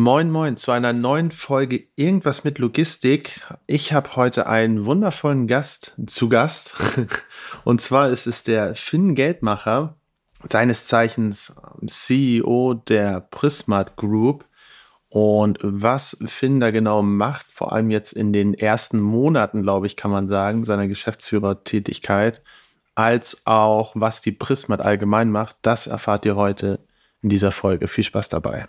Moin, moin zu einer neuen Folge Irgendwas mit Logistik. Ich habe heute einen wundervollen Gast zu Gast. Und zwar ist es der Finn Geldmacher, seines Zeichens CEO der Prismat Group. Und was Finn da genau macht, vor allem jetzt in den ersten Monaten, glaube ich, kann man sagen, seiner Geschäftsführertätigkeit, als auch was die Prismat allgemein macht, das erfahrt ihr heute in dieser Folge. Viel Spaß dabei.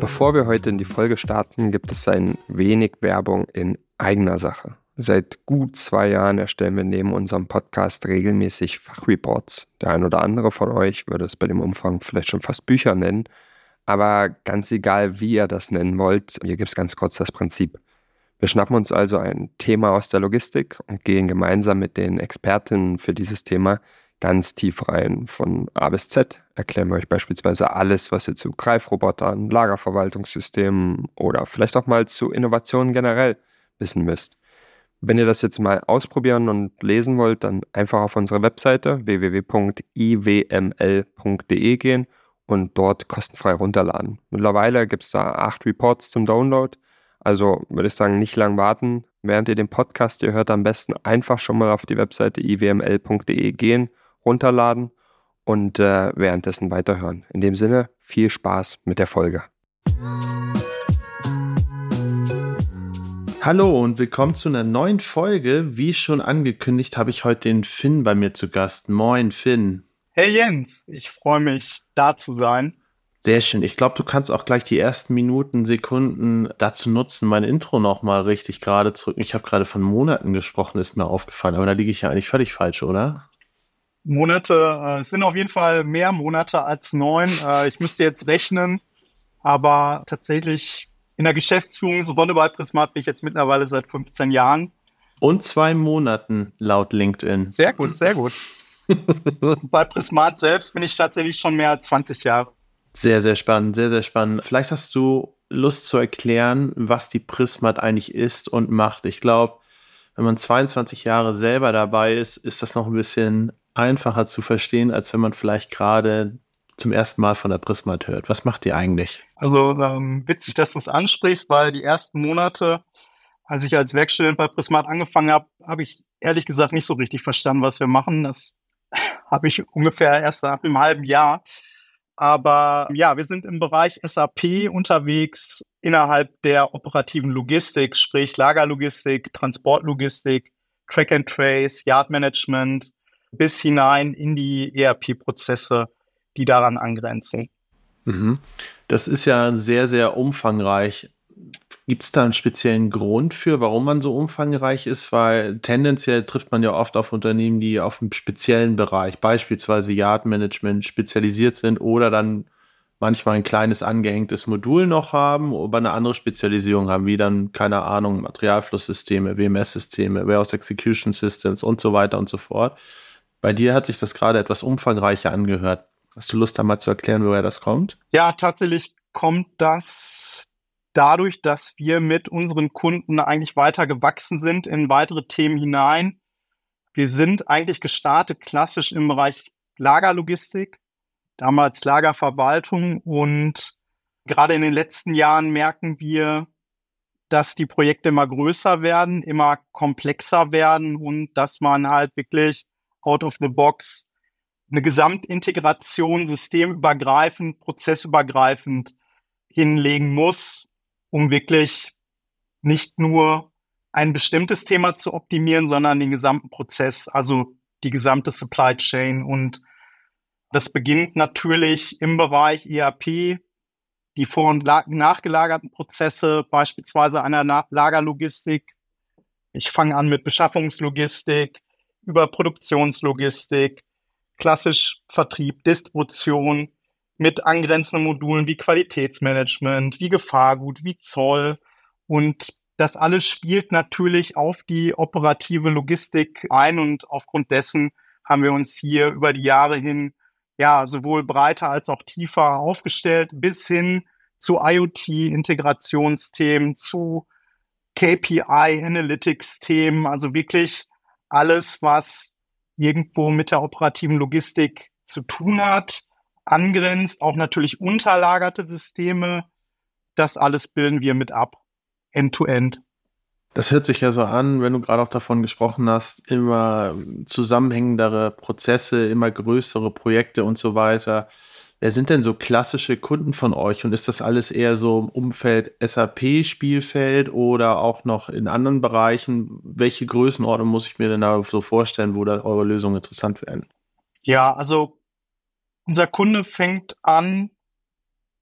Bevor wir heute in die Folge starten, gibt es ein wenig Werbung in eigener Sache. Seit gut zwei Jahren erstellen wir neben unserem Podcast regelmäßig Fachreports. Der ein oder andere von euch würde es bei dem Umfang vielleicht schon fast Bücher nennen. Aber ganz egal, wie ihr das nennen wollt, hier gibt es ganz kurz das Prinzip. Wir schnappen uns also ein Thema aus der Logistik und gehen gemeinsam mit den Expertinnen für dieses Thema ganz tief rein. Von A bis Z erklären wir euch beispielsweise alles, was ihr zu Greifrobotern, Lagerverwaltungssystemen oder vielleicht auch mal zu Innovationen generell wissen müsst. Wenn ihr das jetzt mal ausprobieren und lesen wollt, dann einfach auf unsere Webseite www.iwml.de gehen und dort kostenfrei runterladen. Mittlerweile gibt es da acht Reports zum Download. Also würde ich sagen, nicht lang warten. Während ihr den Podcast hier hört, am besten einfach schon mal auf die Webseite iwml.de gehen, runterladen und äh, währenddessen weiterhören. In dem Sinne, viel Spaß mit der Folge. Hallo und willkommen zu einer neuen Folge. Wie schon angekündigt, habe ich heute den Finn bei mir zu Gast. Moin, Finn. Hey Jens, ich freue mich, da zu sein. Sehr schön. Ich glaube, du kannst auch gleich die ersten Minuten, Sekunden dazu nutzen, mein Intro nochmal richtig gerade zu drücken. Ich habe gerade von Monaten gesprochen, ist mir aufgefallen, aber da liege ich ja eigentlich völlig falsch, oder? Monate, äh, es sind auf jeden Fall mehr Monate als neun. Äh, ich müsste jetzt rechnen, aber tatsächlich in der Geschäftsführungsrolle bei Prismat bin ich jetzt mittlerweile seit 15 Jahren. Und zwei Monaten laut LinkedIn. Sehr gut, sehr gut. bei Prismat selbst bin ich tatsächlich schon mehr als 20 Jahre. Sehr, sehr spannend, sehr, sehr spannend. Vielleicht hast du Lust zu erklären, was die Prismat eigentlich ist und macht. Ich glaube, wenn man 22 Jahre selber dabei ist, ist das noch ein bisschen einfacher zu verstehen, als wenn man vielleicht gerade zum ersten Mal von der Prismat hört. Was macht ihr eigentlich? Also ähm, witzig, dass du es ansprichst, weil die ersten Monate, als ich als Werkstudent bei Prismat angefangen habe, habe ich ehrlich gesagt nicht so richtig verstanden, was wir machen. Das habe ich ungefähr erst nach einem halben Jahr. Aber ja, wir sind im Bereich SAP unterwegs innerhalb der operativen Logistik, sprich Lagerlogistik, Transportlogistik, Track and Trace, Yard Management bis hinein in die ERP-Prozesse die daran angrenzen. Mhm. Das ist ja sehr, sehr umfangreich. Gibt es da einen speziellen Grund für, warum man so umfangreich ist? Weil tendenziell trifft man ja oft auf Unternehmen, die auf einem speziellen Bereich, beispielsweise Yard Management, spezialisiert sind oder dann manchmal ein kleines angehängtes Modul noch haben, aber eine andere Spezialisierung haben, wie dann, keine Ahnung, Materialflusssysteme, WMS-Systeme, Warehouse Execution Systems und so weiter und so fort. Bei dir hat sich das gerade etwas umfangreicher angehört. Hast du Lust, da mal zu erklären, woher das kommt? Ja, tatsächlich kommt das dadurch, dass wir mit unseren Kunden eigentlich weiter gewachsen sind in weitere Themen hinein. Wir sind eigentlich gestartet klassisch im Bereich Lagerlogistik, damals Lagerverwaltung und gerade in den letzten Jahren merken wir, dass die Projekte immer größer werden, immer komplexer werden und dass man halt wirklich out of the box eine Gesamtintegration systemübergreifend, prozessübergreifend hinlegen muss, um wirklich nicht nur ein bestimmtes Thema zu optimieren, sondern den gesamten Prozess, also die gesamte Supply Chain. Und das beginnt natürlich im Bereich ERP, die vor- und nachgelagerten Prozesse, beispielsweise einer Lagerlogistik. Ich fange an mit Beschaffungslogistik, über Produktionslogistik, klassisch Vertrieb, Distribution mit angrenzenden Modulen wie Qualitätsmanagement, wie Gefahrgut, wie Zoll. Und das alles spielt natürlich auf die operative Logistik ein und aufgrund dessen haben wir uns hier über die Jahre hin ja sowohl breiter als auch tiefer aufgestellt bis hin zu IoT-Integrationsthemen, zu KPI-Analytics-Themen, also wirklich alles, was irgendwo mit der operativen Logistik zu tun hat, angrenzt, auch natürlich unterlagerte Systeme. Das alles bilden wir mit ab, end-to-end. -end. Das hört sich ja so an, wenn du gerade auch davon gesprochen hast, immer zusammenhängendere Prozesse, immer größere Projekte und so weiter. Wer sind denn so klassische Kunden von euch und ist das alles eher so im Umfeld SAP-Spielfeld oder auch noch in anderen Bereichen? Welche Größenordnung muss ich mir denn da so vorstellen, wo da eure Lösungen interessant werden? Ja, also unser Kunde fängt an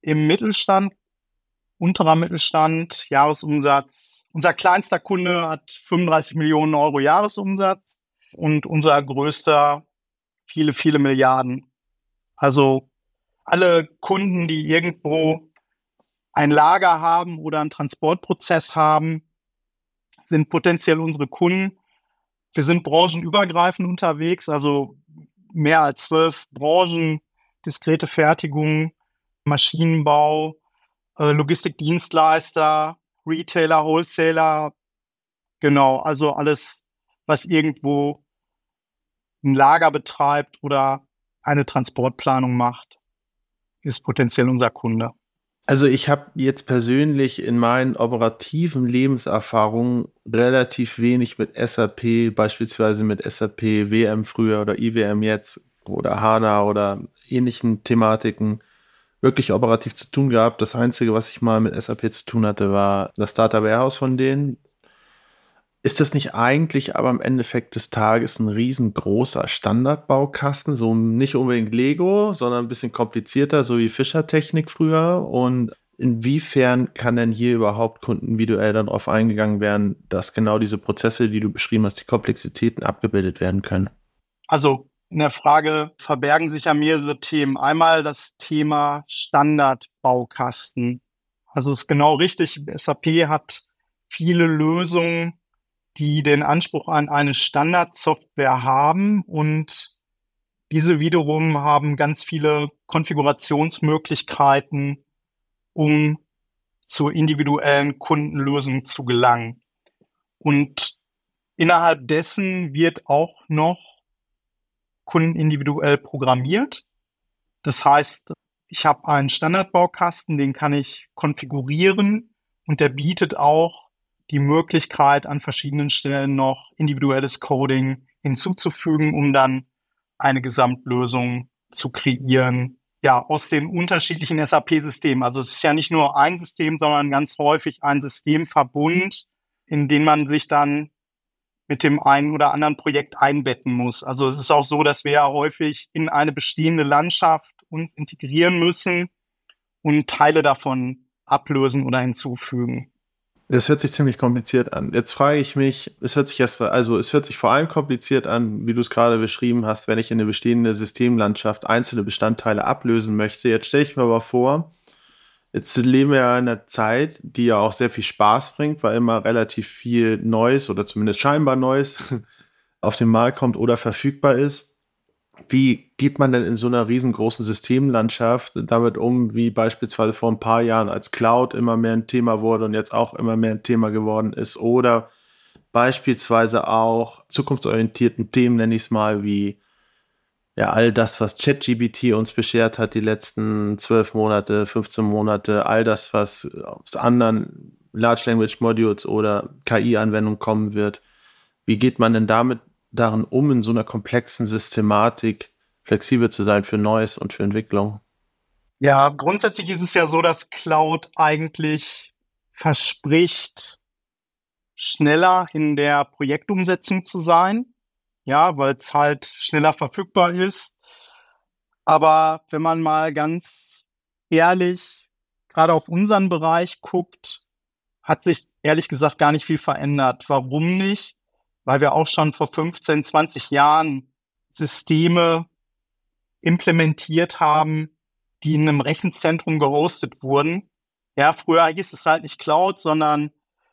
im Mittelstand, unterer Mittelstand, Jahresumsatz. Unser kleinster Kunde hat 35 Millionen Euro Jahresumsatz und unser größter viele, viele Milliarden. Also alle Kunden, die irgendwo ein Lager haben oder einen Transportprozess haben, sind potenziell unsere Kunden. Wir sind branchenübergreifend unterwegs, also mehr als zwölf Branchen, diskrete Fertigung, Maschinenbau, äh, Logistikdienstleister, Retailer, Wholesaler, genau, also alles, was irgendwo ein Lager betreibt oder eine Transportplanung macht ist potenziell unser Kunde. Also ich habe jetzt persönlich in meinen operativen Lebenserfahrungen relativ wenig mit SAP, beispielsweise mit SAP WM früher oder IWM jetzt oder HANA oder ähnlichen Thematiken wirklich operativ zu tun gehabt. Das Einzige, was ich mal mit SAP zu tun hatte, war das Data Warehouse von denen. Ist das nicht eigentlich aber am Endeffekt des Tages ein riesengroßer Standardbaukasten? So nicht unbedingt Lego, sondern ein bisschen komplizierter, so wie Fischertechnik früher. Und inwiefern kann denn hier überhaupt kundenviduell darauf eingegangen werden, dass genau diese Prozesse, die du beschrieben hast, die Komplexitäten abgebildet werden können? Also in der Frage verbergen sich ja mehrere Themen. Einmal das Thema Standardbaukasten. Also es ist genau richtig, SAP hat viele Lösungen die den Anspruch an eine Standardsoftware haben und diese wiederum haben ganz viele Konfigurationsmöglichkeiten, um zur individuellen Kundenlösung zu gelangen. Und innerhalb dessen wird auch noch kundenindividuell programmiert. Das heißt, ich habe einen Standardbaukasten, den kann ich konfigurieren und der bietet auch die Möglichkeit, an verschiedenen Stellen noch individuelles Coding hinzuzufügen, um dann eine Gesamtlösung zu kreieren, ja, aus den unterschiedlichen SAP-Systemen. Also es ist ja nicht nur ein System, sondern ganz häufig ein Systemverbund, in den man sich dann mit dem einen oder anderen Projekt einbetten muss. Also es ist auch so, dass wir ja häufig in eine bestehende Landschaft uns integrieren müssen und Teile davon ablösen oder hinzufügen. Das hört sich ziemlich kompliziert an. Jetzt frage ich mich, es hört sich erst, also es hört sich vor allem kompliziert an, wie du es gerade beschrieben hast, wenn ich in eine bestehende Systemlandschaft einzelne Bestandteile ablösen möchte. Jetzt stelle ich mir aber vor, jetzt leben wir ja in einer Zeit, die ja auch sehr viel Spaß bringt, weil immer relativ viel Neues oder zumindest scheinbar Neues auf den Markt kommt oder verfügbar ist. Wie geht man denn in so einer riesengroßen Systemlandschaft damit um, wie beispielsweise vor ein paar Jahren als Cloud immer mehr ein Thema wurde und jetzt auch immer mehr ein Thema geworden ist oder beispielsweise auch zukunftsorientierten Themen, nenne ich es mal, wie ja, all das, was ChatGBT uns beschert hat, die letzten zwölf Monate, 15 Monate, all das, was aus anderen Large Language Modules oder KI-Anwendungen kommen wird. Wie geht man denn damit darin um, in so einer komplexen Systematik flexibel zu sein für Neues und für Entwicklung? Ja, grundsätzlich ist es ja so, dass Cloud eigentlich verspricht, schneller in der Projektumsetzung zu sein. Ja, weil es halt schneller verfügbar ist. Aber wenn man mal ganz ehrlich gerade auf unseren Bereich guckt, hat sich ehrlich gesagt gar nicht viel verändert. Warum nicht? Weil wir auch schon vor 15, 20 Jahren Systeme implementiert haben, die in einem Rechenzentrum gehostet wurden. Ja, früher hieß es halt nicht Cloud, sondern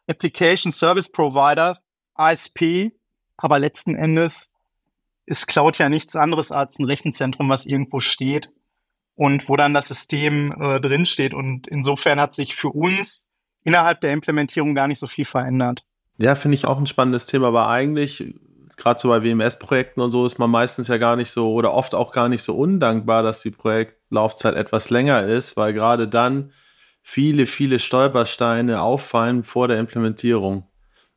Application Service Provider, ASP. Aber letzten Endes ist Cloud ja nichts anderes als ein Rechenzentrum, was irgendwo steht und wo dann das System äh, drinsteht. Und insofern hat sich für uns innerhalb der Implementierung gar nicht so viel verändert. Ja, finde ich auch ein spannendes Thema, aber eigentlich, gerade so bei WMS-Projekten und so, ist man meistens ja gar nicht so oder oft auch gar nicht so undankbar, dass die Projektlaufzeit etwas länger ist, weil gerade dann viele, viele Stolpersteine auffallen vor der Implementierung.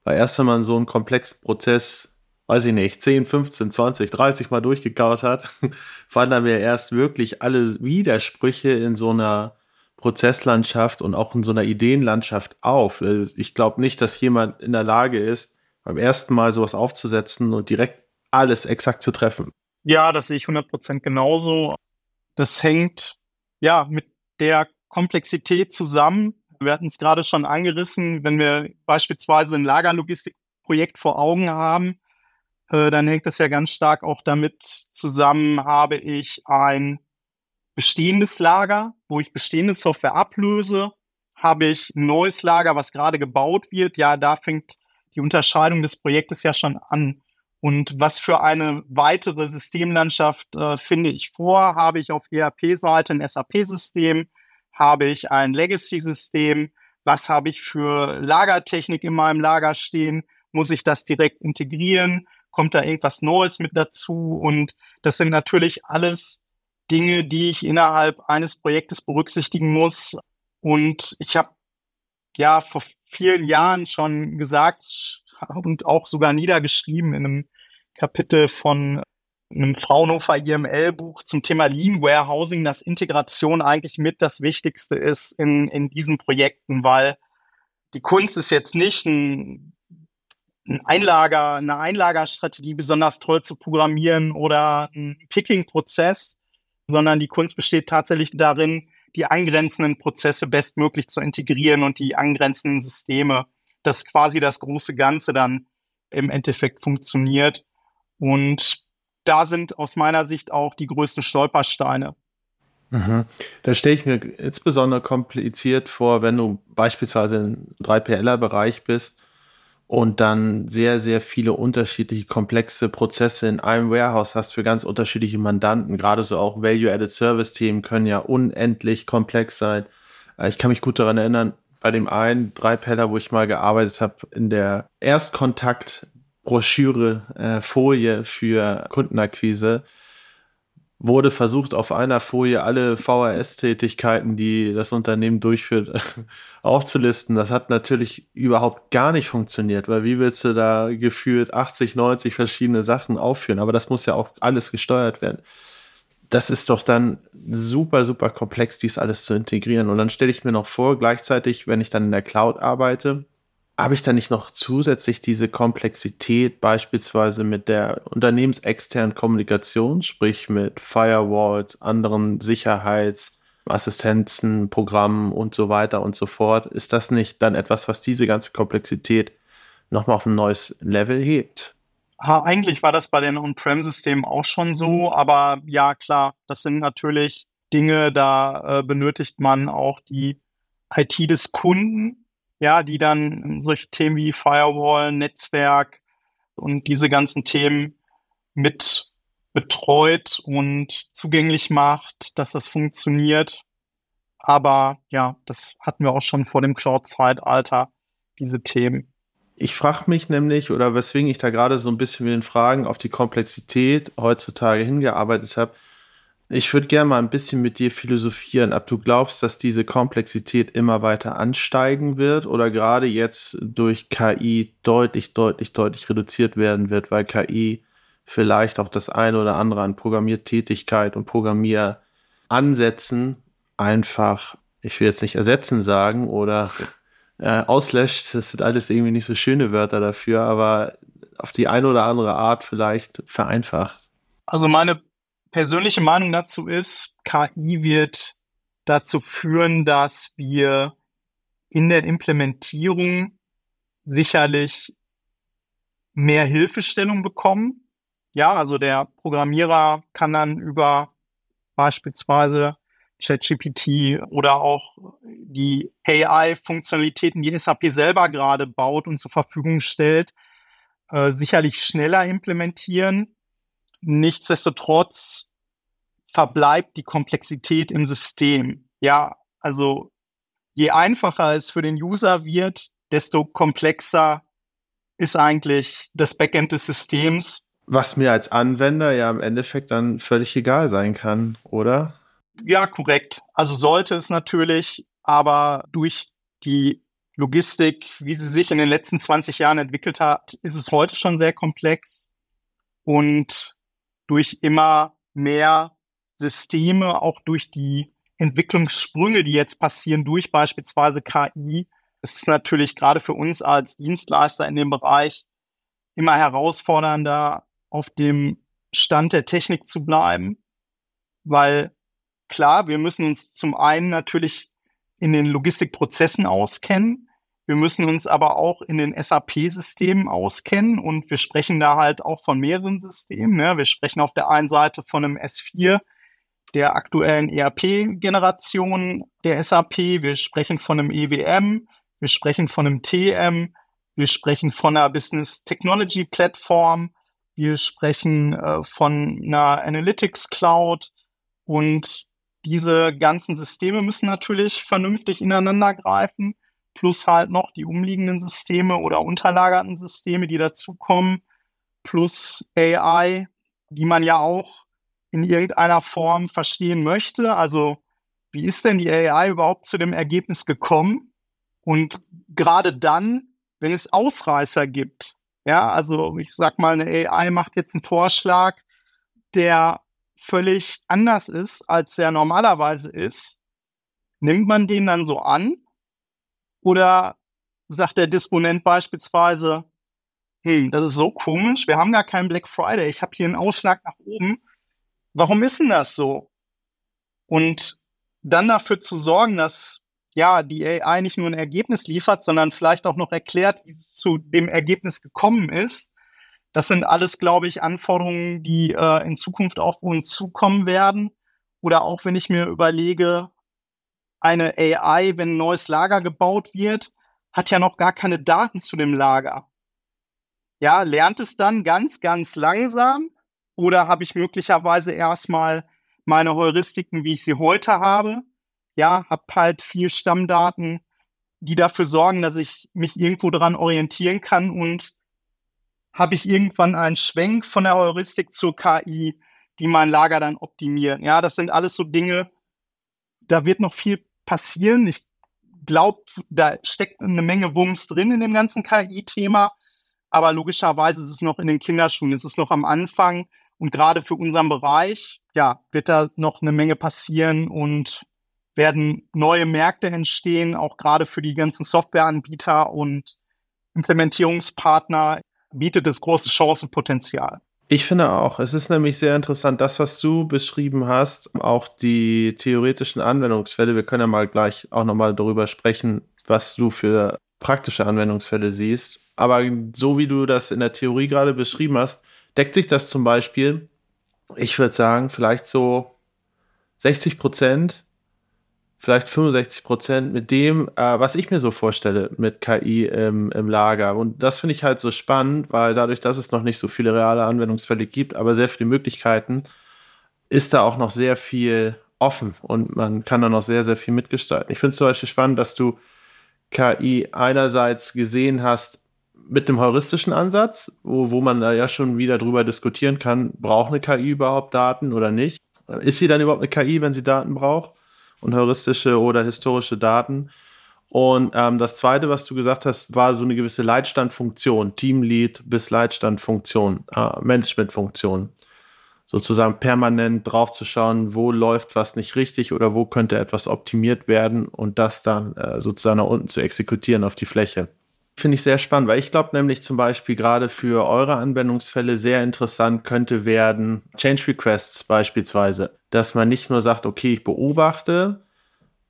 Weil erst wenn man so einen komplexen Prozess weiß ich nicht, 10, 15, 20, 30 Mal durchgekaut hat, fallen dann mir erst wirklich alle Widersprüche in so einer Prozesslandschaft und auch in so einer Ideenlandschaft auf. Ich glaube nicht, dass jemand in der Lage ist, beim ersten Mal sowas aufzusetzen und direkt alles exakt zu treffen. Ja, das sehe ich 100% genauso. Das hängt ja mit der Komplexität zusammen. Wir hatten es gerade schon angerissen, wenn wir beispielsweise ein Lagerlogistikprojekt vor Augen haben, äh, dann hängt das ja ganz stark auch damit zusammen, habe ich ein bestehendes Lager, wo ich bestehende Software ablöse, habe ich ein neues Lager, was gerade gebaut wird. Ja, da fängt die Unterscheidung des Projektes ja schon an. Und was für eine weitere Systemlandschaft äh, finde ich vor? Habe ich auf ERP-Seite ein SAP-System? Habe ich ein Legacy-System? Was habe ich für Lagertechnik in meinem Lager stehen? Muss ich das direkt integrieren? kommt da irgendwas Neues mit dazu? Und das sind natürlich alles Dinge, die ich innerhalb eines Projektes berücksichtigen muss. Und ich habe ja vor vielen Jahren schon gesagt und auch sogar niedergeschrieben in einem Kapitel von einem Fraunhofer IML-Buch zum Thema Lean Warehousing, dass Integration eigentlich mit das Wichtigste ist in, in diesen Projekten, weil die Kunst ist jetzt nicht ein ein Einlager, eine Einlagerstrategie besonders toll zu programmieren oder ein Picking-Prozess, sondern die Kunst besteht tatsächlich darin, die angrenzenden Prozesse bestmöglich zu integrieren und die angrenzenden Systeme, dass quasi das große Ganze dann im Endeffekt funktioniert. Und da sind aus meiner Sicht auch die größten Stolpersteine. Mhm. Da stelle ich mir insbesondere kompliziert vor, wenn du beispielsweise im 3PLer-Bereich bist und dann sehr, sehr viele unterschiedliche komplexe Prozesse in einem Warehouse hast für ganz unterschiedliche Mandanten. Gerade so auch Value-Added-Service-Themen können ja unendlich komplex sein. Äh, ich kann mich gut daran erinnern, bei dem einen Dreipeller, wo ich mal gearbeitet habe, in der Erstkontakt-Broschüre, äh, Folie für Kundenakquise, wurde versucht, auf einer Folie alle VRS-Tätigkeiten, die das Unternehmen durchführt, aufzulisten. Das hat natürlich überhaupt gar nicht funktioniert, weil wie willst du da gefühlt 80, 90 verschiedene Sachen aufführen? Aber das muss ja auch alles gesteuert werden. Das ist doch dann super, super komplex, dies alles zu integrieren. Und dann stelle ich mir noch vor, gleichzeitig, wenn ich dann in der Cloud arbeite, habe ich da nicht noch zusätzlich diese Komplexität beispielsweise mit der unternehmensexternen Kommunikation, sprich mit Firewalls, anderen Sicherheitsassistenzen, Programmen und so weiter und so fort? Ist das nicht dann etwas, was diese ganze Komplexität nochmal auf ein neues Level hebt? Ha, eigentlich war das bei den On-Prem-Systemen auch schon so, aber ja, klar, das sind natürlich Dinge, da äh, benötigt man auch die IT des Kunden, ja, die dann solche Themen wie Firewall, Netzwerk und diese ganzen Themen mit betreut und zugänglich macht, dass das funktioniert. Aber ja, das hatten wir auch schon vor dem Cloud-Zeitalter, diese Themen. Ich frage mich nämlich, oder weswegen ich da gerade so ein bisschen mit den Fragen auf die Komplexität heutzutage hingearbeitet habe, ich würde gerne mal ein bisschen mit dir philosophieren, ob du glaubst, dass diese Komplexität immer weiter ansteigen wird oder gerade jetzt durch KI deutlich, deutlich, deutlich reduziert werden wird, weil KI vielleicht auch das eine oder andere an Programmiertätigkeit und Programmieransätzen einfach, ich will jetzt nicht ersetzen sagen oder äh, auslöscht. Das sind alles irgendwie nicht so schöne Wörter dafür, aber auf die eine oder andere Art vielleicht vereinfacht. Also meine persönliche Meinung dazu ist, KI wird dazu führen, dass wir in der Implementierung sicherlich mehr Hilfestellung bekommen. Ja, also der Programmierer kann dann über beispielsweise ChatGPT oder auch die AI-Funktionalitäten, die SAP selber gerade baut und zur Verfügung stellt, äh, sicherlich schneller implementieren. Nichtsdestotrotz verbleibt die Komplexität im System. Ja, also je einfacher es für den User wird, desto komplexer ist eigentlich das Backend des Systems. Was mir als Anwender ja im Endeffekt dann völlig egal sein kann, oder? Ja, korrekt. Also sollte es natürlich, aber durch die Logistik, wie sie sich in den letzten 20 Jahren entwickelt hat, ist es heute schon sehr komplex. Und durch immer mehr Systeme, auch durch die Entwicklungssprünge, die jetzt passieren, durch beispielsweise KI, ist es natürlich gerade für uns als Dienstleister in dem Bereich immer herausfordernder, auf dem Stand der Technik zu bleiben, weil klar, wir müssen uns zum einen natürlich in den Logistikprozessen auskennen, wir müssen uns aber auch in den SAP-Systemen auskennen und wir sprechen da halt auch von mehreren Systemen. Ne? Wir sprechen auf der einen Seite von einem S4, der aktuellen ERP-Generation der SAP. Wir sprechen von einem EWM. Wir sprechen von einem TM. Wir sprechen von einer Business Technology Plattform. Wir sprechen äh, von einer Analytics Cloud. Und diese ganzen Systeme müssen natürlich vernünftig ineinander greifen plus halt noch die umliegenden Systeme oder unterlagerten Systeme, die dazukommen, plus AI, die man ja auch in irgendeiner Form verstehen möchte. Also wie ist denn die AI überhaupt zu dem Ergebnis gekommen? Und gerade dann, wenn es Ausreißer gibt, ja, also ich sag mal, eine AI macht jetzt einen Vorschlag, der völlig anders ist, als der normalerweise ist, nimmt man den dann so an oder sagt der Disponent beispielsweise, hm, das ist so komisch, wir haben gar keinen Black Friday, ich habe hier einen Ausschlag nach oben. Warum ist denn das so? Und dann dafür zu sorgen, dass ja die AI nicht nur ein Ergebnis liefert, sondern vielleicht auch noch erklärt, wie es zu dem Ergebnis gekommen ist. Das sind alles, glaube ich, Anforderungen, die äh, in Zukunft auf uns zukommen werden. Oder auch wenn ich mir überlege, eine AI, wenn ein neues Lager gebaut wird, hat ja noch gar keine Daten zu dem Lager. Ja, lernt es dann ganz, ganz langsam oder habe ich möglicherweise erstmal meine Heuristiken, wie ich sie heute habe? Ja, habe halt viel Stammdaten, die dafür sorgen, dass ich mich irgendwo dran orientieren kann und habe ich irgendwann einen Schwenk von der Heuristik zur KI, die mein Lager dann optimieren. Ja, das sind alles so Dinge, da wird noch viel passieren. Ich glaube, da steckt eine Menge Wumms drin in dem ganzen KI-Thema. Aber logischerweise ist es noch in den Kinderschuhen. Es ist noch am Anfang. Und gerade für unseren Bereich, ja, wird da noch eine Menge passieren und werden neue Märkte entstehen, auch gerade für die ganzen Softwareanbieter und Implementierungspartner bietet es großes Chancenpotenzial. Ich finde auch, es ist nämlich sehr interessant, das, was du beschrieben hast, auch die theoretischen Anwendungsfälle. Wir können ja mal gleich auch nochmal darüber sprechen, was du für praktische Anwendungsfälle siehst. Aber so wie du das in der Theorie gerade beschrieben hast, deckt sich das zum Beispiel, ich würde sagen, vielleicht so 60 Prozent vielleicht 65 Prozent mit dem, äh, was ich mir so vorstelle mit KI im, im Lager. Und das finde ich halt so spannend, weil dadurch, dass es noch nicht so viele reale Anwendungsfälle gibt, aber sehr viele Möglichkeiten, ist da auch noch sehr viel offen und man kann da noch sehr, sehr viel mitgestalten. Ich finde es zum Beispiel spannend, dass du KI einerseits gesehen hast mit dem heuristischen Ansatz, wo, wo man da ja schon wieder drüber diskutieren kann, braucht eine KI überhaupt Daten oder nicht? Ist sie dann überhaupt eine KI, wenn sie Daten braucht? Und heuristische oder historische Daten. Und ähm, das Zweite, was du gesagt hast, war so eine gewisse Leitstandfunktion, Teamlead bis Leitstandfunktion, äh, Managementfunktion. Sozusagen permanent draufzuschauen, wo läuft was nicht richtig oder wo könnte etwas optimiert werden und das dann äh, sozusagen nach unten zu exekutieren auf die Fläche. Finde ich sehr spannend, weil ich glaube nämlich zum Beispiel gerade für eure Anwendungsfälle sehr interessant könnte werden Change Requests beispielsweise, dass man nicht nur sagt, okay, ich beobachte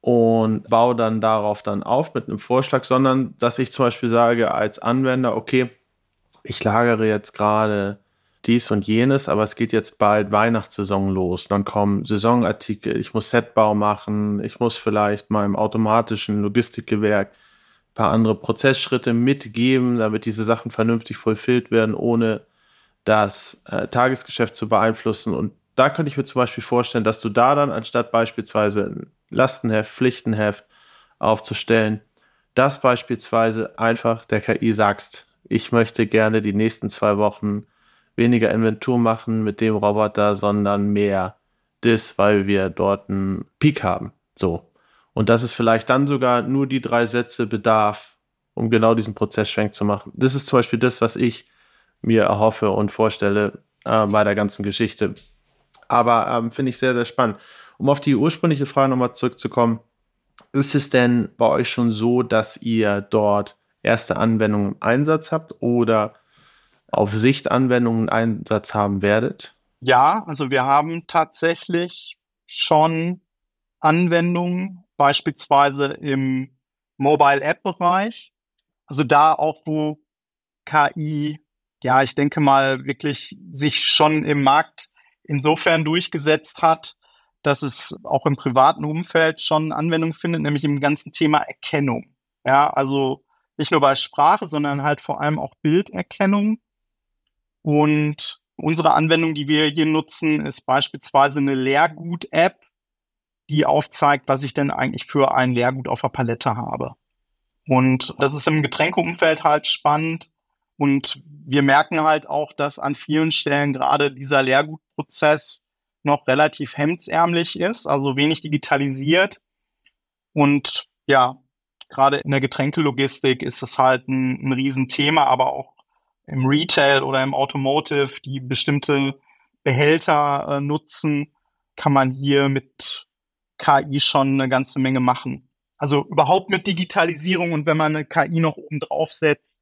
und baue dann darauf dann auf mit einem Vorschlag, sondern dass ich zum Beispiel sage als Anwender, okay, ich lagere jetzt gerade dies und jenes, aber es geht jetzt bald Weihnachtssaison los. Dann kommen Saisonartikel, ich muss Setbau machen, ich muss vielleicht meinem automatischen Logistikgewerk paar andere Prozessschritte mitgeben, damit diese Sachen vernünftig vollfüllt werden, ohne das äh, Tagesgeschäft zu beeinflussen. Und da könnte ich mir zum Beispiel vorstellen, dass du da dann anstatt beispielsweise ein Lastenheft, Pflichtenheft aufzustellen, das beispielsweise einfach der KI sagst, ich möchte gerne die nächsten zwei Wochen weniger Inventur machen mit dem Roboter, sondern mehr das, weil wir dort einen Peak haben. So. Und das ist vielleicht dann sogar nur die drei Sätze bedarf, um genau diesen Prozess schwenk zu machen. Das ist zum Beispiel das, was ich mir erhoffe und vorstelle äh, bei der ganzen Geschichte. Aber ähm, finde ich sehr, sehr spannend. Um auf die ursprüngliche Frage nochmal zurückzukommen, ist es denn bei euch schon so, dass ihr dort erste Anwendungen im Einsatz habt oder auf Sicht Anwendungen im Einsatz haben werdet? Ja, also wir haben tatsächlich schon Anwendungen, beispielsweise im Mobile App Bereich. Also da auch, wo KI, ja, ich denke mal, wirklich sich schon im Markt insofern durchgesetzt hat, dass es auch im privaten Umfeld schon Anwendung findet, nämlich im ganzen Thema Erkennung. Ja, also nicht nur bei Sprache, sondern halt vor allem auch Bilderkennung. Und unsere Anwendung, die wir hier nutzen, ist beispielsweise eine Leergut-App, die aufzeigt, was ich denn eigentlich für ein Leergut auf der Palette habe. Und das ist im Getränkeumfeld halt spannend. Und wir merken halt auch, dass an vielen Stellen gerade dieser Leergutprozess noch relativ hemdsärmlich ist, also wenig digitalisiert. Und ja, gerade in der Getränkelogistik ist es halt ein, ein Riesenthema, aber auch im Retail oder im Automotive, die bestimmte Behälter äh, nutzen, kann man hier mit KI schon eine ganze Menge machen. Also überhaupt mit Digitalisierung und wenn man eine KI noch oben drauf setzt,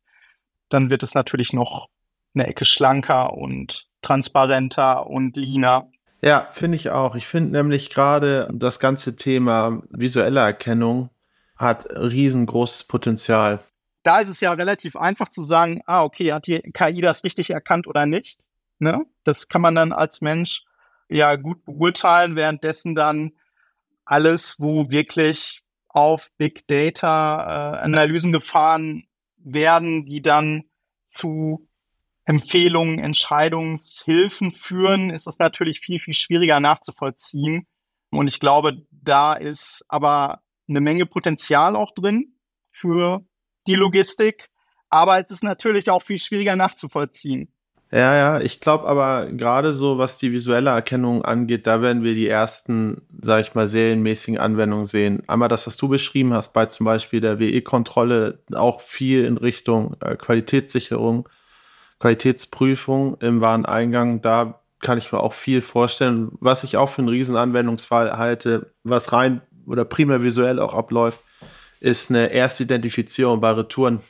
dann wird es natürlich noch eine Ecke schlanker und transparenter und leaner. Ja, finde ich auch. Ich finde nämlich gerade das ganze Thema visuelle Erkennung hat riesengroßes Potenzial. Da ist es ja relativ einfach zu sagen, ah, okay, hat die KI das richtig erkannt oder nicht? Ne? Das kann man dann als Mensch ja gut beurteilen, währenddessen dann alles, wo wirklich auf Big Data äh, Analysen gefahren werden, die dann zu Empfehlungen, Entscheidungshilfen führen, ist es natürlich viel, viel schwieriger nachzuvollziehen. Und ich glaube, da ist aber eine Menge Potenzial auch drin für die Logistik. Aber es ist natürlich auch viel schwieriger nachzuvollziehen. Ja, ja, ich glaube aber gerade so, was die visuelle Erkennung angeht, da werden wir die ersten, sag ich mal, serienmäßigen Anwendungen sehen. Einmal das, was du beschrieben hast, bei zum Beispiel der WE-Kontrolle, auch viel in Richtung äh, Qualitätssicherung, Qualitätsprüfung im Wareneingang. Da kann ich mir auch viel vorstellen. Was ich auch für einen riesen Anwendungsfall halte, was rein oder primär visuell auch abläuft, ist eine Erstidentifizierung bei Retouren,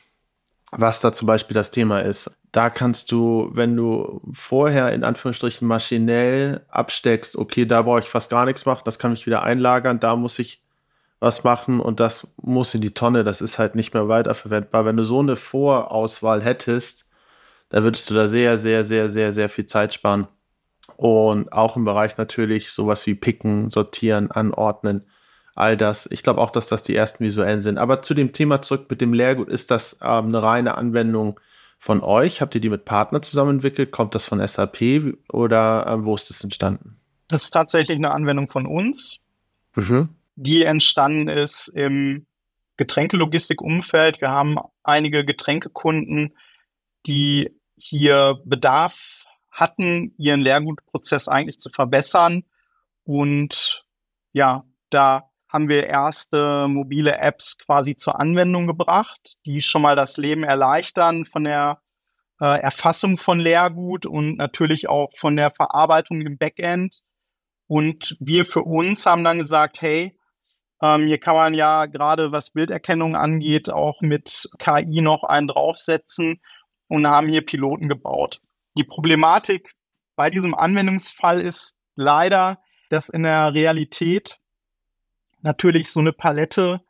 was da zum Beispiel das Thema ist. Da kannst du, wenn du vorher in Anführungsstrichen maschinell absteckst, okay, da brauche ich fast gar nichts machen, das kann ich wieder einlagern, da muss ich was machen und das muss in die Tonne, das ist halt nicht mehr weiterverwendbar. Wenn du so eine Vorauswahl hättest, da würdest du da sehr, sehr, sehr, sehr, sehr viel Zeit sparen. Und auch im Bereich natürlich sowas wie Picken, Sortieren, Anordnen all das. Ich glaube auch, dass das die ersten visuellen sind. Aber zu dem Thema zurück mit dem Lehrgut, ist das ähm, eine reine Anwendung von euch? Habt ihr die mit Partnern zusammen entwickelt? Kommt das von SAP oder äh, wo ist das entstanden? Das ist tatsächlich eine Anwendung von uns, mhm. die entstanden ist im Getränkelogistikumfeld. Wir haben einige Getränkekunden, die hier Bedarf hatten, ihren Lehrgutprozess eigentlich zu verbessern. Und ja, da haben wir erste mobile Apps quasi zur Anwendung gebracht, die schon mal das Leben erleichtern von der äh, Erfassung von Leergut und natürlich auch von der Verarbeitung im Backend. Und wir für uns haben dann gesagt, hey, ähm, hier kann man ja gerade was Bilderkennung angeht, auch mit KI noch einen draufsetzen und haben hier Piloten gebaut. Die Problematik bei diesem Anwendungsfall ist leider, dass in der Realität natürlich so eine Palette,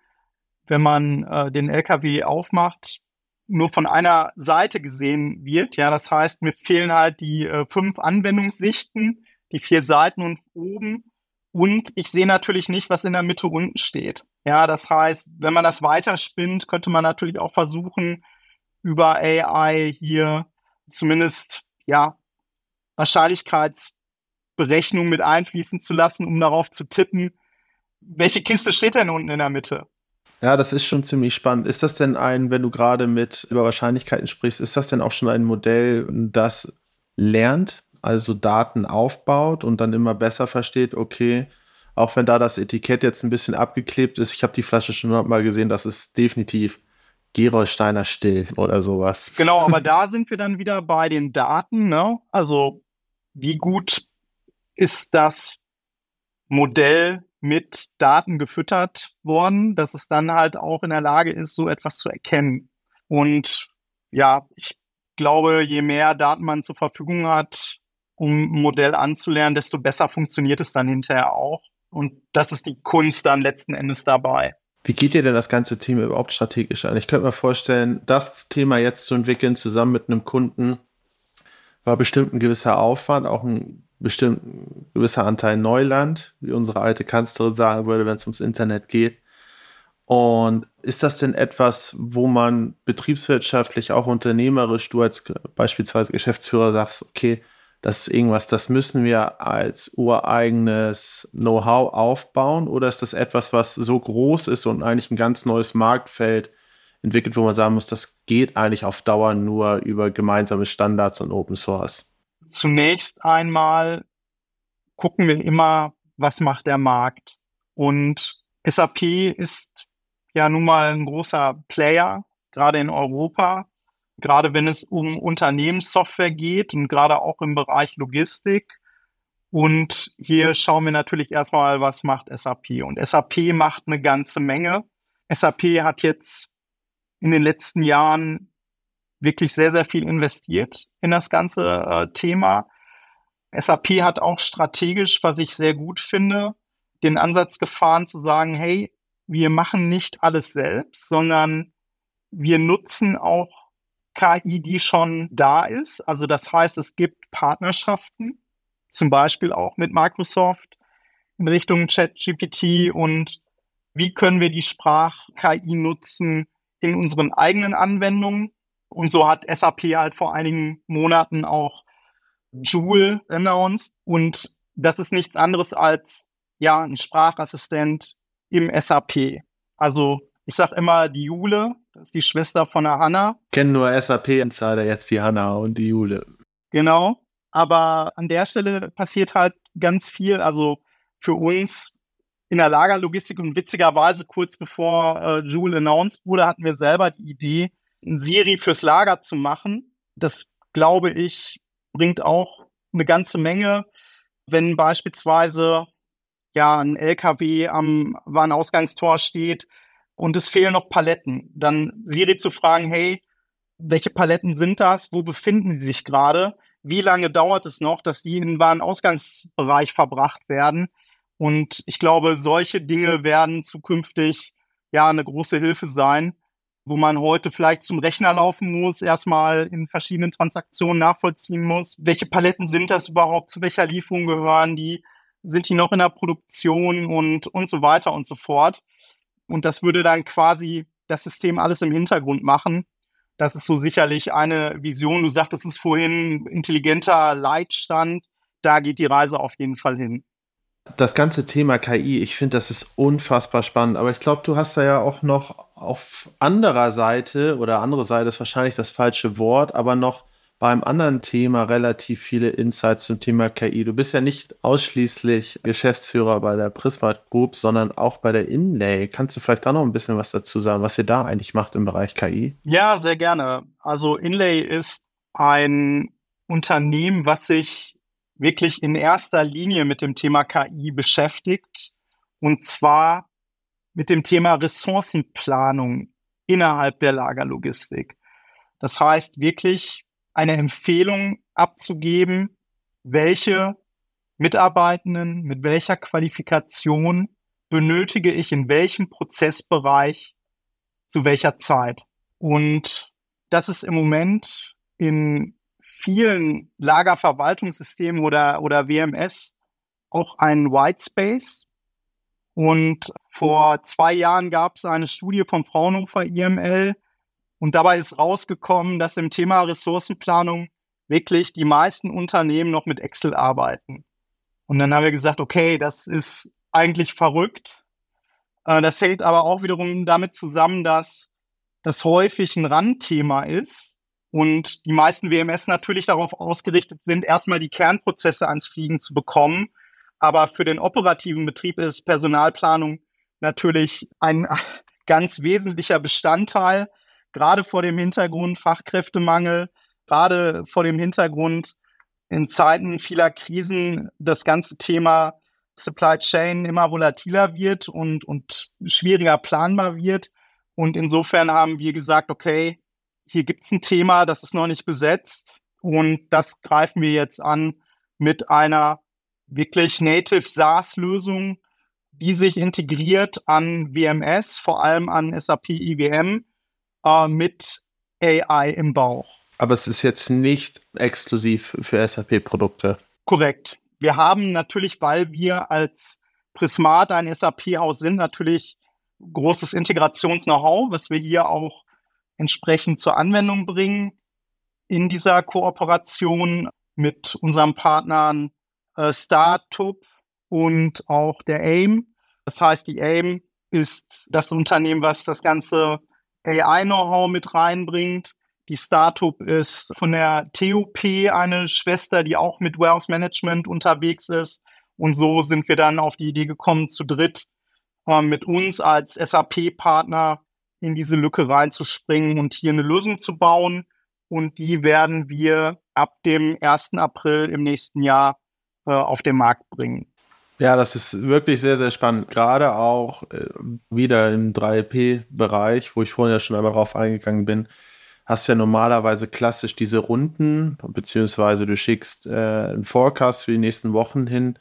wenn man äh, den LKW aufmacht, nur von einer Seite gesehen wird. Ja, das heißt, mir fehlen halt die äh, fünf Anwendungssichten, die vier Seiten und oben. Und ich sehe natürlich nicht, was in der Mitte unten steht. Ja, das heißt, wenn man das weiterspinnt, könnte man natürlich auch versuchen, über AI hier zumindest, ja, Wahrscheinlichkeitsberechnung mit einfließen zu lassen, um darauf zu tippen, welche Kiste steht denn unten in der Mitte? Ja, das ist schon ziemlich spannend. Ist das denn ein, wenn du gerade mit über Wahrscheinlichkeiten sprichst, ist das denn auch schon ein Modell, das lernt, also Daten aufbaut und dann immer besser versteht, okay, auch wenn da das Etikett jetzt ein bisschen abgeklebt ist, ich habe die Flasche schon mal gesehen, das ist definitiv Gerolsteiner Still oder sowas. Genau, aber da sind wir dann wieder bei den Daten, ne? Also wie gut ist das Modell mit Daten gefüttert worden, dass es dann halt auch in der Lage ist, so etwas zu erkennen. Und ja, ich glaube, je mehr Daten man zur Verfügung hat, um ein Modell anzulernen, desto besser funktioniert es dann hinterher auch. Und das ist die Kunst dann letzten Endes dabei. Wie geht ihr denn das ganze Thema überhaupt strategisch an? Ich könnte mir vorstellen, das Thema jetzt zu entwickeln, zusammen mit einem Kunden, war bestimmt ein gewisser Aufwand, auch ein bestimmt ein gewisser Anteil Neuland, wie unsere alte Kanzlerin sagen würde, wenn es ums Internet geht. Und ist das denn etwas, wo man betriebswirtschaftlich, auch unternehmerisch, du als beispielsweise Geschäftsführer sagst, okay, das ist irgendwas, das müssen wir als ureigenes Know-how aufbauen? Oder ist das etwas, was so groß ist und eigentlich ein ganz neues Marktfeld entwickelt, wo man sagen muss, das geht eigentlich auf Dauer nur über gemeinsame Standards und Open Source? Zunächst einmal gucken wir immer, was macht der Markt. Und SAP ist ja nun mal ein großer Player, gerade in Europa, gerade wenn es um Unternehmenssoftware geht und gerade auch im Bereich Logistik. Und hier schauen wir natürlich erstmal, was macht SAP. Und SAP macht eine ganze Menge. SAP hat jetzt in den letzten Jahren wirklich sehr, sehr viel investiert in das ganze äh, Thema. SAP hat auch strategisch, was ich sehr gut finde, den Ansatz gefahren zu sagen, hey, wir machen nicht alles selbst, sondern wir nutzen auch KI, die schon da ist. Also das heißt, es gibt Partnerschaften, zum Beispiel auch mit Microsoft in Richtung ChatGPT und wie können wir die Sprach-KI nutzen in unseren eigenen Anwendungen, und so hat SAP halt vor einigen Monaten auch Joule announced. Und das ist nichts anderes als ja ein Sprachassistent im SAP. Also ich sag immer die Jule, das ist die Schwester von der Hanna. Kennen nur SAP-Insider jetzt die Hanna und die Jule. Genau. Aber an der Stelle passiert halt ganz viel. Also für uns in der Lagerlogistik und witzigerweise kurz bevor äh, Joule announced wurde, hatten wir selber die Idee, ein Siri fürs Lager zu machen. Das glaube ich bringt auch eine ganze Menge, wenn beispielsweise ja ein LKW am Warenausgangstor steht und es fehlen noch Paletten, dann Siri zu fragen, hey, welche Paletten sind das? Wo befinden sie sich gerade? Wie lange dauert es noch, dass die in den Warenausgangsbereich verbracht werden? Und ich glaube, solche Dinge werden zukünftig ja eine große Hilfe sein, wo man heute vielleicht zum Rechner laufen muss, erstmal in verschiedenen Transaktionen nachvollziehen muss. Welche Paletten sind das überhaupt? Zu welcher Lieferung gehören die? Sind die noch in der Produktion und, und so weiter und so fort? Und das würde dann quasi das System alles im Hintergrund machen. Das ist so sicherlich eine Vision. Du sagtest es vorhin, intelligenter Leitstand. Da geht die Reise auf jeden Fall hin das ganze Thema KI, ich finde, das ist unfassbar spannend. Aber ich glaube, du hast da ja auch noch auf anderer Seite, oder andere Seite ist wahrscheinlich das falsche Wort, aber noch beim anderen Thema relativ viele Insights zum Thema KI. Du bist ja nicht ausschließlich Geschäftsführer bei der Prisma Group, sondern auch bei der Inlay. Kannst du vielleicht da noch ein bisschen was dazu sagen, was ihr da eigentlich macht im Bereich KI? Ja, sehr gerne. Also Inlay ist ein Unternehmen, was sich wirklich in erster Linie mit dem Thema KI beschäftigt. Und zwar mit dem Thema Ressourcenplanung innerhalb der Lagerlogistik. Das heißt, wirklich eine Empfehlung abzugeben, welche Mitarbeitenden mit welcher Qualifikation benötige ich in welchem Prozessbereich zu welcher Zeit. Und das ist im Moment in vielen Lagerverwaltungssystemen oder, oder WMS auch ein White Space. Und vor zwei Jahren gab es eine Studie vom Fraunhofer IML und dabei ist rausgekommen, dass im Thema Ressourcenplanung wirklich die meisten Unternehmen noch mit Excel arbeiten. Und dann haben wir gesagt, okay, das ist eigentlich verrückt. Äh, das hängt aber auch wiederum damit zusammen, dass das häufig ein Randthema ist und die meisten WMS natürlich darauf ausgerichtet sind, erstmal die Kernprozesse ans Fliegen zu bekommen aber für den operativen Betrieb ist Personalplanung natürlich ein ganz wesentlicher Bestandteil, gerade vor dem Hintergrund Fachkräftemangel, gerade vor dem Hintergrund in Zeiten vieler Krisen das ganze Thema Supply Chain immer volatiler wird und, und schwieriger planbar wird. Und insofern haben wir gesagt, okay, hier gibt es ein Thema, das ist noch nicht besetzt und das greifen wir jetzt an mit einer wirklich Native SaaS-Lösung, die sich integriert an WMS, vor allem an SAP IWM, äh, mit AI im Bauch. Aber es ist jetzt nicht exklusiv für SAP-Produkte. Korrekt. Wir haben natürlich, weil wir als Prismat ein SAP-Haus sind, natürlich großes Integrations-Know-how, was wir hier auch entsprechend zur Anwendung bringen in dieser Kooperation mit unseren Partnern äh, Startup und auch der AIM. Das heißt, die AIM ist das Unternehmen, was das ganze AI-Know-how mit reinbringt. Die Startup ist von der TUP eine Schwester, die auch mit Wealth Management unterwegs ist. Und so sind wir dann auf die Idee gekommen, zu dritt äh, mit uns als SAP-Partner in diese Lücke reinzuspringen und hier eine Lösung zu bauen. Und die werden wir ab dem 1. April im nächsten Jahr äh, auf den Markt bringen. Ja, das ist wirklich sehr, sehr spannend. Gerade auch äh, wieder im 3P-Bereich, wo ich vorhin ja schon einmal drauf eingegangen bin, hast ja normalerweise klassisch diese Runden, beziehungsweise du schickst äh, einen Forecast für die nächsten Wochen hin.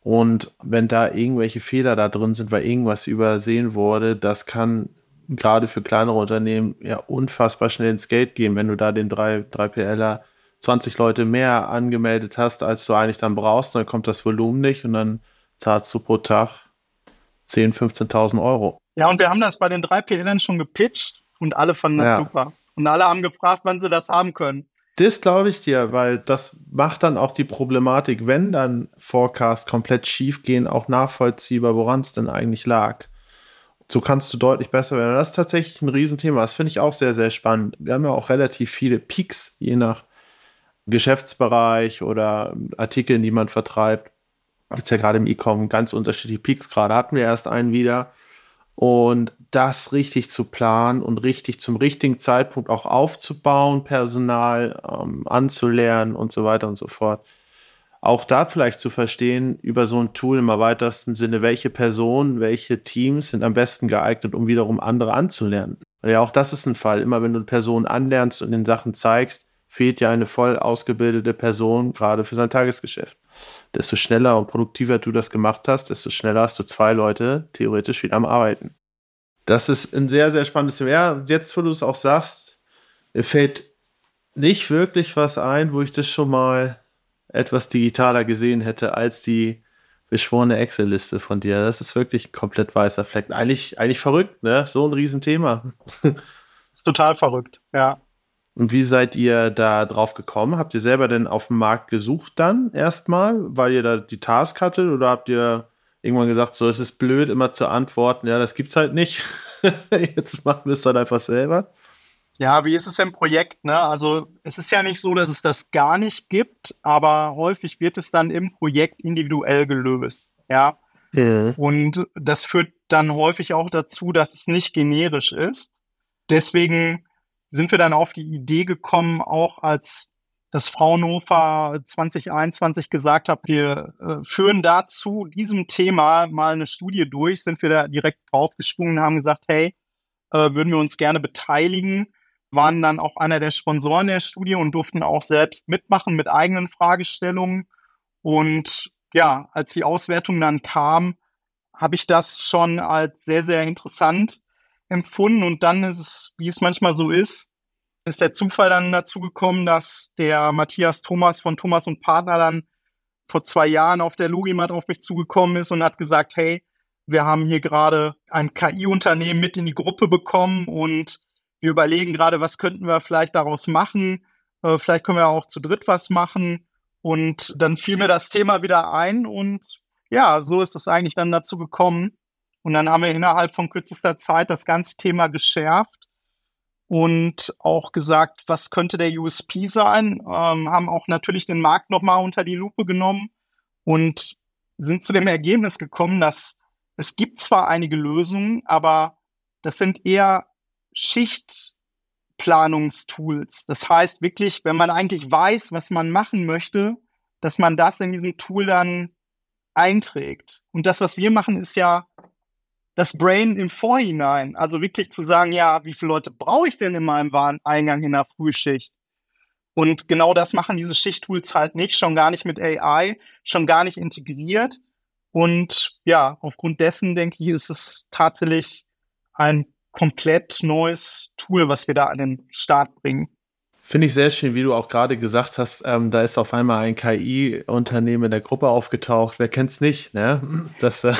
Und wenn da irgendwelche Fehler da drin sind, weil irgendwas übersehen wurde, das kann gerade für kleinere Unternehmen ja unfassbar schnell ins Geld gehen, wenn du da den 3, 3PLer 20 Leute mehr angemeldet hast, als du eigentlich dann brauchst, dann kommt das Volumen nicht und dann zahlst du pro Tag 10.000, 15.000 Euro. Ja, und wir haben das bei den drei PLN schon gepitcht und alle fanden das ja. super. Und alle haben gefragt, wann sie das haben können. Das glaube ich dir, weil das macht dann auch die Problematik, wenn dann Forecast komplett schief gehen, auch nachvollziehbar, woran es denn eigentlich lag. So kannst du deutlich besser werden. Das ist tatsächlich ein Riesenthema. Das finde ich auch sehr, sehr spannend. Wir haben ja auch relativ viele Peaks, je nach Geschäftsbereich oder Artikeln, die man vertreibt. Gibt es ja gerade im E-Com ganz unterschiedliche Peaks. Gerade hatten wir erst einen wieder. Und das richtig zu planen und richtig zum richtigen Zeitpunkt auch aufzubauen, Personal ähm, anzulernen und so weiter und so fort. Auch da vielleicht zu verstehen über so ein Tool im erweitersten Sinne, welche Personen, welche Teams sind am besten geeignet, um wiederum andere anzulernen. Ja, auch das ist ein Fall. Immer wenn du Personen anlernst und den Sachen zeigst, fehlt ja eine voll ausgebildete Person, gerade für sein Tagesgeschäft. Desto schneller und produktiver du das gemacht hast, desto schneller hast du zwei Leute theoretisch wieder am Arbeiten. Das ist ein sehr, sehr spannendes Thema. Ja, jetzt, wo du es auch sagst, mir fällt nicht wirklich was ein, wo ich das schon mal etwas digitaler gesehen hätte als die beschworene Excel-Liste von dir. Das ist wirklich ein komplett weißer Fleck. Eigentlich, eigentlich verrückt, ne? So ein Riesenthema. ist total verrückt, ja. Und wie seid ihr da drauf gekommen? Habt ihr selber denn auf dem Markt gesucht dann erstmal, weil ihr da die Task hattet oder habt ihr irgendwann gesagt, so es ist blöd, immer zu antworten, ja, das gibt's halt nicht. Jetzt machen wir es dann einfach selber. Ja, wie ist es im Projekt? Ne? Also es ist ja nicht so, dass es das gar nicht gibt, aber häufig wird es dann im Projekt individuell gelöst. Ja. ja. Und das führt dann häufig auch dazu, dass es nicht generisch ist. Deswegen sind wir dann auf die Idee gekommen, auch als das Fraunhofer 2021 gesagt hat, wir äh, führen dazu diesem Thema mal eine Studie durch, sind wir da direkt draufgesprungen und haben gesagt, hey, äh, würden wir uns gerne beteiligen, waren dann auch einer der Sponsoren der Studie und durften auch selbst mitmachen mit eigenen Fragestellungen. Und ja, als die Auswertung dann kam, habe ich das schon als sehr, sehr interessant empfunden. Und dann ist es, wie es manchmal so ist, ist der Zufall dann dazu gekommen, dass der Matthias Thomas von Thomas und Partner dann vor zwei Jahren auf der Logimat auf mich zugekommen ist und hat gesagt, hey, wir haben hier gerade ein KI-Unternehmen mit in die Gruppe bekommen und wir überlegen gerade, was könnten wir vielleicht daraus machen. Äh, vielleicht können wir auch zu dritt was machen. Und dann fiel mir das Thema wieder ein und ja, so ist es eigentlich dann dazu gekommen. Und dann haben wir innerhalb von kürzester Zeit das ganze Thema geschärft und auch gesagt, was könnte der USP sein, ähm, haben auch natürlich den Markt nochmal unter die Lupe genommen und sind zu dem Ergebnis gekommen, dass es gibt zwar einige Lösungen, aber das sind eher Schichtplanungstools. Das heißt wirklich, wenn man eigentlich weiß, was man machen möchte, dass man das in diesem Tool dann einträgt. Und das, was wir machen, ist ja das Brain im Vorhinein. Also wirklich zu sagen, ja, wie viele Leute brauche ich denn in meinem Wareneingang in der Frühschicht? Und genau das machen diese Schichttools halt nicht, schon gar nicht mit AI, schon gar nicht integriert. Und ja, aufgrund dessen denke ich, ist es tatsächlich ein komplett neues Tool, was wir da an den Start bringen. Finde ich sehr schön, wie du auch gerade gesagt hast, ähm, da ist auf einmal ein KI-Unternehmen in der Gruppe aufgetaucht. Wer kennt es nicht, ne? Das, äh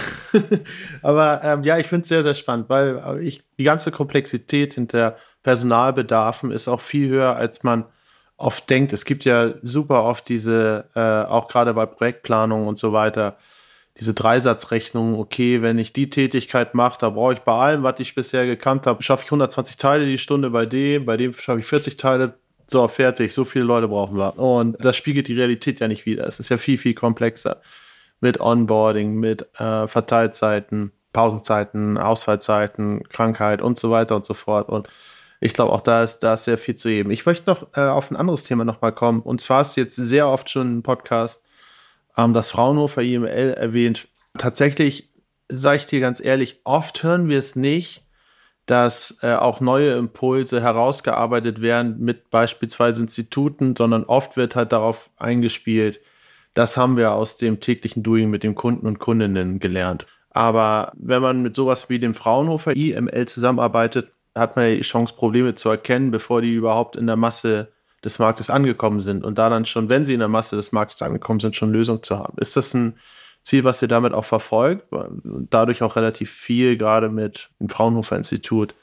Aber ähm, ja, ich finde es sehr, sehr spannend, weil äh, ich, die ganze Komplexität hinter Personalbedarfen ist auch viel höher, als man oft denkt. Es gibt ja super oft diese, äh, auch gerade bei Projektplanung und so weiter, diese Dreisatzrechnung, okay, wenn ich die Tätigkeit mache, da brauche ich bei allem, was ich bisher gekannt habe, schaffe ich 120 Teile die Stunde bei dem, bei dem schaffe ich 40 Teile, so, fertig, so viele Leute brauchen wir. Und das spiegelt die Realität ja nicht wieder. Es ist ja viel, viel komplexer. Mit Onboarding, mit äh, Verteilzeiten, Pausenzeiten, Ausfallzeiten, Krankheit und so weiter und so fort. Und ich glaube, auch da ist, da ist sehr viel zu heben. Ich möchte noch äh, auf ein anderes Thema nochmal kommen. Und zwar ist jetzt sehr oft schon ein Podcast ähm, das Fraunhofer IML erwähnt. Tatsächlich, sage ich dir ganz ehrlich, oft hören wir es nicht, dass äh, auch neue Impulse herausgearbeitet werden mit beispielsweise Instituten, sondern oft wird halt darauf eingespielt, das haben wir aus dem täglichen Doing mit den Kunden und Kundinnen gelernt. Aber wenn man mit sowas wie dem Fraunhofer IML zusammenarbeitet, hat man ja die Chance, Probleme zu erkennen, bevor die überhaupt in der Masse des Marktes angekommen sind und da dann schon, wenn sie in der Masse des Marktes angekommen sind, schon Lösungen zu haben. Ist das ein Ziel, was ihr damit auch verfolgt dadurch auch relativ viel gerade mit dem Fraunhofer Institut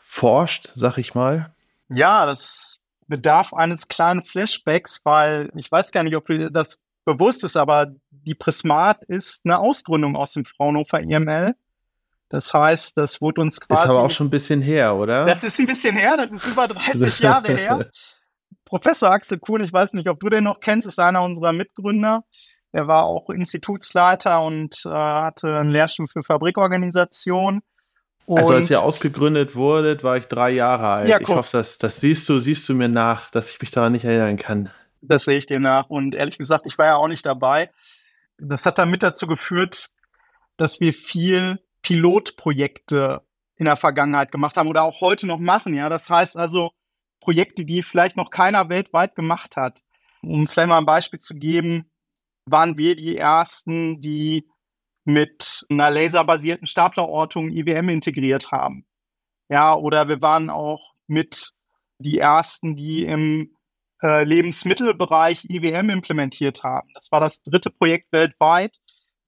forscht, sag ich mal. Ja, das bedarf eines kleinen Flashbacks, weil ich weiß gar nicht, ob dir das bewusst ist, aber die Prismat ist eine Ausgründung aus dem Fraunhofer IML. Das heißt, das wurde uns quasi. Ist aber auch schon ein bisschen her, oder? Das ist ein bisschen her, das ist über 30 Jahre her. Professor Axel Kuhn, ich weiß nicht, ob du den noch kennst, ist einer unserer Mitgründer. Er war auch Institutsleiter und äh, hatte einen Lehrstuhl für Fabrikorganisation. Und also als ihr ausgegründet wurdet, war ich drei Jahre alt. Ja, ich hoffe, das, das siehst du, siehst du mir nach, dass ich mich daran nicht erinnern kann. Das sehe ich dir nach. Und ehrlich gesagt, ich war ja auch nicht dabei. Das hat damit dazu geführt, dass wir viel Pilotprojekte in der Vergangenheit gemacht haben oder auch heute noch machen. Ja, das heißt also Projekte, die vielleicht noch keiner weltweit gemacht hat. Um vielleicht mal ein Beispiel zu geben, waren wir die ersten, die mit einer laserbasierten Staplerortung IWM integriert haben. Ja, oder wir waren auch mit die ersten, die im äh, Lebensmittelbereich IWM implementiert haben. Das war das dritte Projekt weltweit.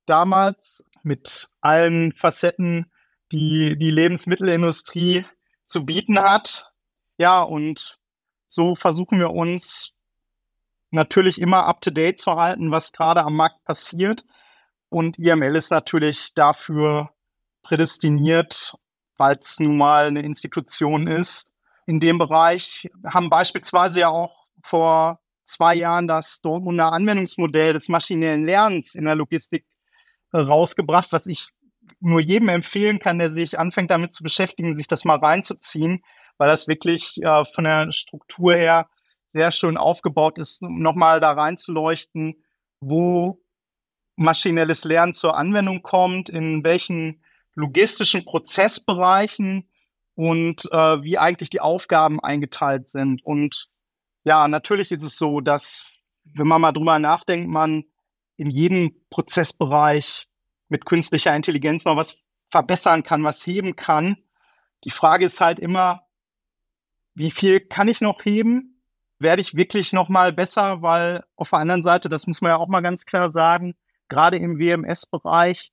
Damals mit allen Facetten, die die Lebensmittelindustrie zu bieten hat. Ja, und so versuchen wir uns natürlich immer up-to-date zu halten, was gerade am Markt passiert. Und IML ist natürlich dafür prädestiniert, weil es nun mal eine Institution ist. In dem Bereich haben beispielsweise ja auch vor zwei Jahren das Dortmunder Anwendungsmodell des maschinellen Lernens in der Logistik rausgebracht, was ich nur jedem empfehlen kann, der sich anfängt damit zu beschäftigen, sich das mal reinzuziehen, weil das wirklich äh, von der Struktur her sehr schön aufgebaut ist, um nochmal da reinzuleuchten, wo maschinelles Lernen zur Anwendung kommt, in welchen logistischen Prozessbereichen und äh, wie eigentlich die Aufgaben eingeteilt sind. Und ja, natürlich ist es so, dass, wenn man mal drüber nachdenkt, man in jedem Prozessbereich mit künstlicher Intelligenz noch was verbessern kann, was heben kann. Die Frage ist halt immer, wie viel kann ich noch heben? Werde ich wirklich noch mal besser? Weil auf der anderen Seite, das muss man ja auch mal ganz klar sagen, gerade im WMS-Bereich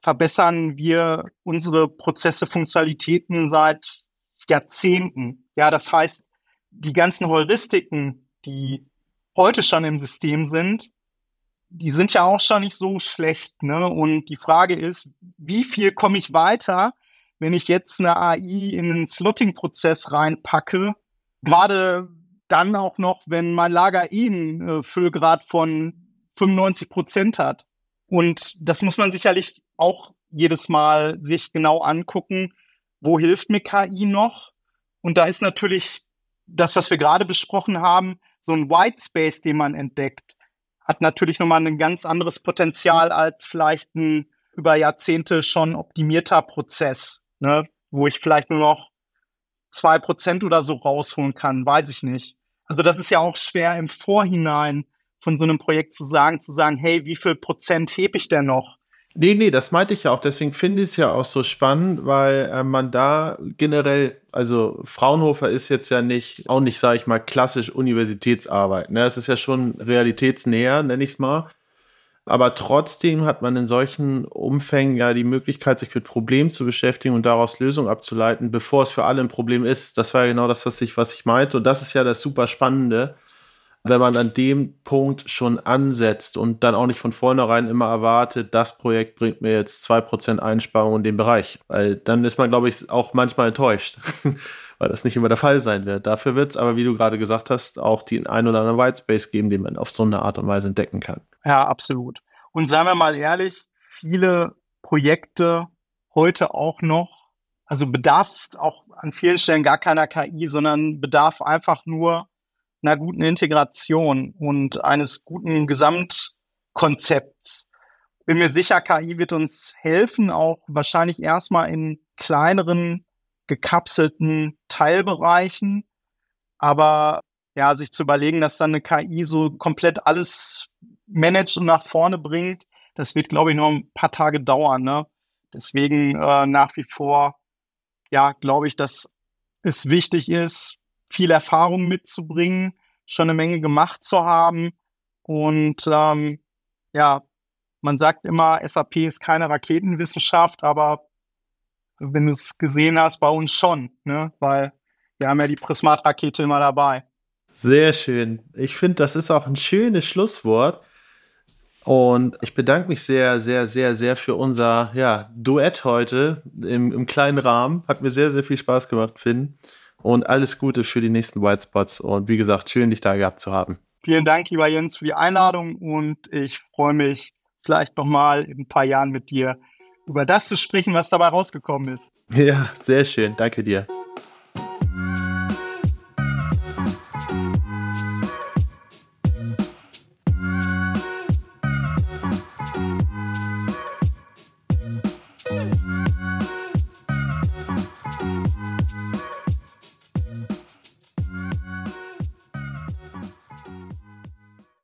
verbessern wir unsere Prozesse, Funktionalitäten seit Jahrzehnten. Ja, das heißt, die ganzen Heuristiken, die heute schon im System sind, die sind ja auch schon nicht so schlecht. Ne? Und die Frage ist, wie viel komme ich weiter, wenn ich jetzt eine AI in einen Slotting-Prozess reinpacke? Gerade dann auch noch, wenn mein Lager eh einen äh, Füllgrad von 95 Prozent hat. Und das muss man sicherlich auch jedes Mal sich genau angucken, wo hilft mir KI noch? Und da ist natürlich das, was wir gerade besprochen haben, so ein White Space, den man entdeckt, hat natürlich nochmal ein ganz anderes Potenzial als vielleicht ein über Jahrzehnte schon optimierter Prozess, ne? wo ich vielleicht nur noch zwei Prozent oder so rausholen kann, weiß ich nicht. Also das ist ja auch schwer im Vorhinein von so einem Projekt zu sagen, zu sagen, hey, wie viel Prozent hebe ich denn noch? Nee, nee, das meinte ich ja auch. Deswegen finde ich es ja auch so spannend, weil äh, man da generell, also Fraunhofer ist jetzt ja nicht, auch nicht, sage ich mal, klassisch Universitätsarbeit. Ne? Es ist ja schon realitätsnäher, nenne ich es mal. Aber trotzdem hat man in solchen Umfängen ja die Möglichkeit, sich mit Problemen zu beschäftigen und daraus Lösungen abzuleiten, bevor es für alle ein Problem ist. Das war ja genau das, was ich, was ich meinte. Und das ist ja das super Spannende wenn man an dem Punkt schon ansetzt und dann auch nicht von vornherein immer erwartet, das Projekt bringt mir jetzt 2% Einsparung in dem Bereich. Weil dann ist man, glaube ich, auch manchmal enttäuscht, weil das nicht immer der Fall sein wird. Dafür wird es aber, wie du gerade gesagt hast, auch den ein oder anderen Whitespace geben, den man auf so eine Art und Weise entdecken kann. Ja, absolut. Und sagen wir mal ehrlich, viele Projekte heute auch noch, also bedarf auch an vielen Stellen gar keiner KI, sondern bedarf einfach nur einer guten Integration und eines guten Gesamtkonzepts. Bin mir sicher, KI wird uns helfen, auch wahrscheinlich erstmal in kleineren, gekapselten Teilbereichen. Aber ja, sich zu überlegen, dass dann eine KI so komplett alles managt und nach vorne bringt, das wird, glaube ich, noch ein paar Tage dauern. Ne? Deswegen äh, nach wie vor, ja, glaube ich, dass es wichtig ist, viel Erfahrung mitzubringen, schon eine Menge gemacht zu haben. Und ähm, ja, man sagt immer, SAP ist keine Raketenwissenschaft, aber wenn du es gesehen hast, bei uns schon, ne? weil wir haben ja die Prismat-Rakete immer dabei. Sehr schön. Ich finde, das ist auch ein schönes Schlusswort. Und ich bedanke mich sehr, sehr, sehr, sehr für unser ja, Duett heute im, im kleinen Rahmen. Hat mir sehr, sehr viel Spaß gemacht, Finn und alles Gute für die nächsten White Spots. Und wie gesagt, schön, dich da gehabt zu haben. Vielen Dank, lieber Jens, für die Einladung und ich freue mich, vielleicht nochmal in ein paar Jahren mit dir über das zu sprechen, was dabei rausgekommen ist. Ja, sehr schön. Danke dir.